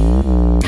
Música